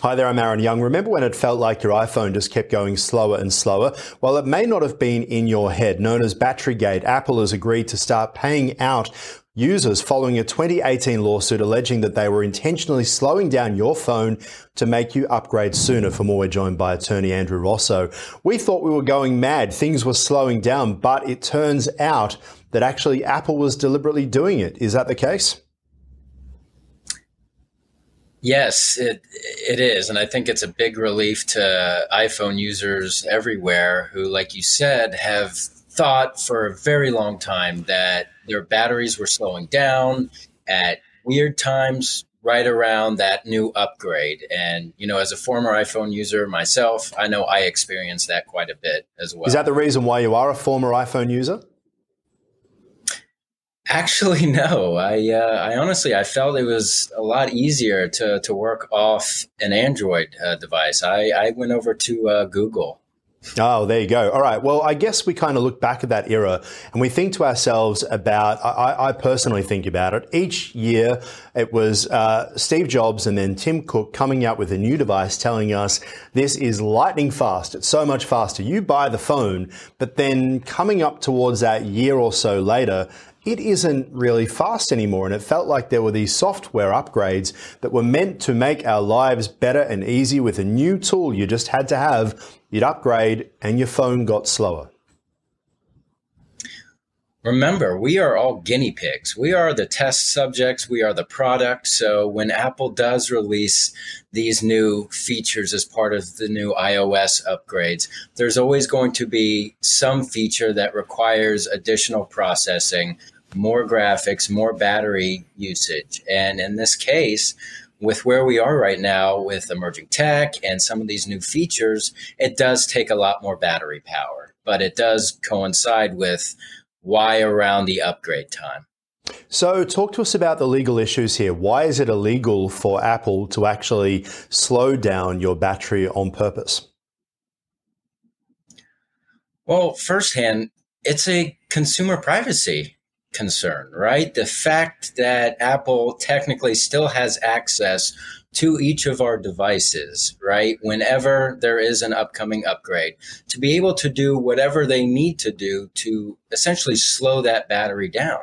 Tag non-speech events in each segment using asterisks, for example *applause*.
Hi there, I'm Aaron Young. Remember when it felt like your iPhone just kept going slower and slower? Well, it may not have been in your head. Known as Batterygate, Apple has agreed to start paying out users following a 2018 lawsuit alleging that they were intentionally slowing down your phone to make you upgrade sooner. For more, we're joined by attorney Andrew Rossow. We thought we were going mad. Things were slowing down, but it turns out that actually Apple was deliberately doing it. Is that the case? Yes, it it is, and I think it's a big relief to iPhone users everywhere who, like you said, have thought for a very long time that their batteries were slowing down at weird times right around that new upgrade. And, you know, as a former iPhone user myself, I know I experienced that quite a bit as well. Is that the reason why you are a former iPhone user? Actually, *laughs* no. I uh, I honestly I felt it was a lot easier to to work off an Android uh, device. I I went over to uh, Google. Oh, there you go. All right. Well, I guess we kind of look back at that era and we think to ourselves about, I, I personally think about it. Each year it was uh, Steve Jobs and then Tim Cook coming out with a new device telling us this is lightning fast. It's so much faster. You buy the phone, but then coming up towards that year or so later, it isn't really fast anymore. And it felt like there were these software upgrades that were meant to make our lives better and easy with a new tool you just had to have. You'd upgrade and your phone got slower. Remember, we are all guinea pigs. We are the test subjects. We are the product. So when Apple does release these new features as part of the new iOS upgrades, there's always going to be some feature that requires additional processing, more graphics, more battery usage. And in this case, with where we are right now with emerging tech and some of these new features, it does take a lot more battery power, but it does coincide with why around the upgrade time? So, talk to us about the legal issues here. Why is it illegal for Apple to actually slow down your battery on purpose? Well, firsthand, it's a consumer privacy concern, right? The fact that Apple technically still has access to each of our devices, right? Whenever there is an upcoming upgrade, to be able to do whatever they need to do to essentially slow that battery down.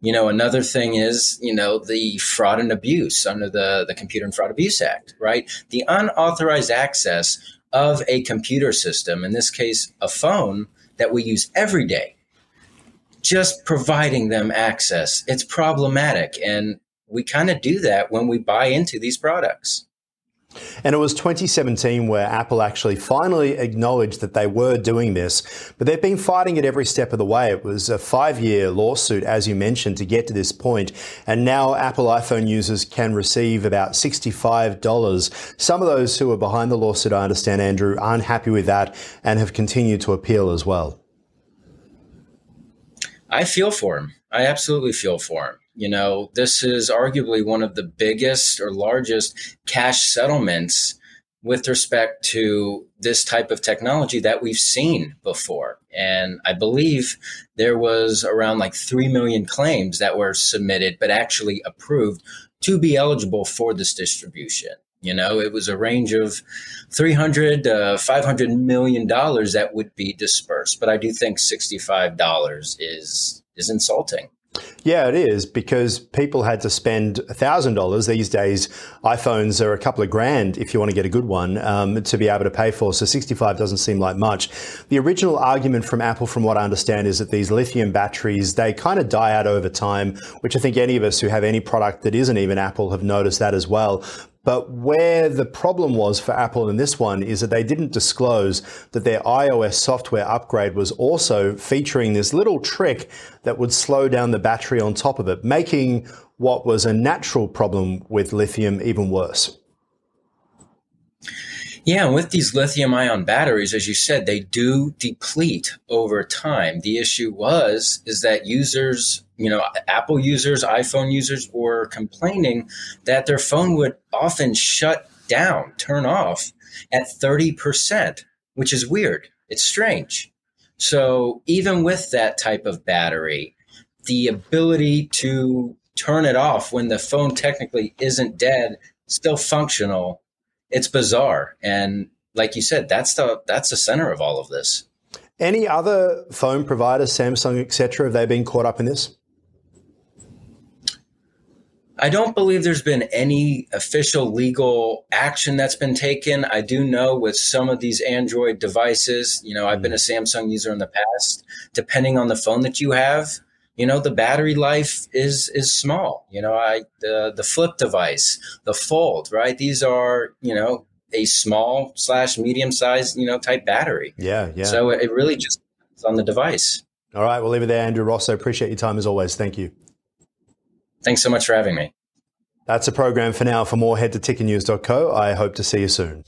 You know, another thing is, you know, the fraud and abuse under the, the Computer and Fraud Abuse Act, right? The unauthorized access of a computer system, in this case, a phone that we use every day, just providing them access. It's problematic. And we kind of do that when we buy into these products. And it was 2017 where Apple actually finally acknowledged that they were doing this, but they've been fighting it every step of the way. It was a five year lawsuit, as you mentioned, to get to this point. And now Apple iPhone users can receive about $65. Some of those who are behind the lawsuit, I understand, Andrew, aren't happy with that and have continued to appeal as well. I feel for him. I absolutely feel for him. You know, this is arguably one of the biggest or largest cash settlements with respect to this type of technology that we've seen before. And I believe there was around like 3 million claims that were submitted, but actually approved to be eligible for this distribution. You know, it was a range of 300 uh, 500 million dollars that would be dispersed. But I do think $65 is, is insulting. Yeah, it is because people had to spend $1,000. These days, iPhones are a couple of grand if you want to get a good one um, to be able to pay for. So 65 doesn't seem like much. The original argument from Apple, from what I understand, is that these lithium batteries, they kind of die out over time, which I think any of us who have any product that isn't even Apple have noticed that as well. But where the problem was for Apple in this one is that they didn't disclose that their iOS software upgrade was also featuring this little trick that would slow down the battery on top of it, making what was a natural problem with lithium even worse. Yeah, and with these lithium ion batteries, as you said, they do deplete over time. The issue was is that users, you know, Apple users, iPhone users were complaining that their phone would often shut down, turn off at 30%, which is weird. It's strange. So even with that type of battery, the ability to turn it off when the phone technically isn't dead, still functional, it's bizarre. And like you said, that's the that's the center of all of this. Any other phone providers, Samsung, etc., have they been caught up in this? I don't believe there's been any official legal action that's been taken. I do know with some of these Android devices, you know, I've been hmm. a Samsung user in the past. Depending on the phone that you have, you know, the battery life is is small. You know, I the the flip device, the fold, right? These are, you know, a small slash medium sized, you know, type battery. Yeah, yeah. So it really just depends on the device. All right, we'll leave it there, Andrew Rossow. Appreciate your time as always. Thank you. Thanks so much for having me. That's a program for now. For more, head to tickernews.co. I hope to see you soon.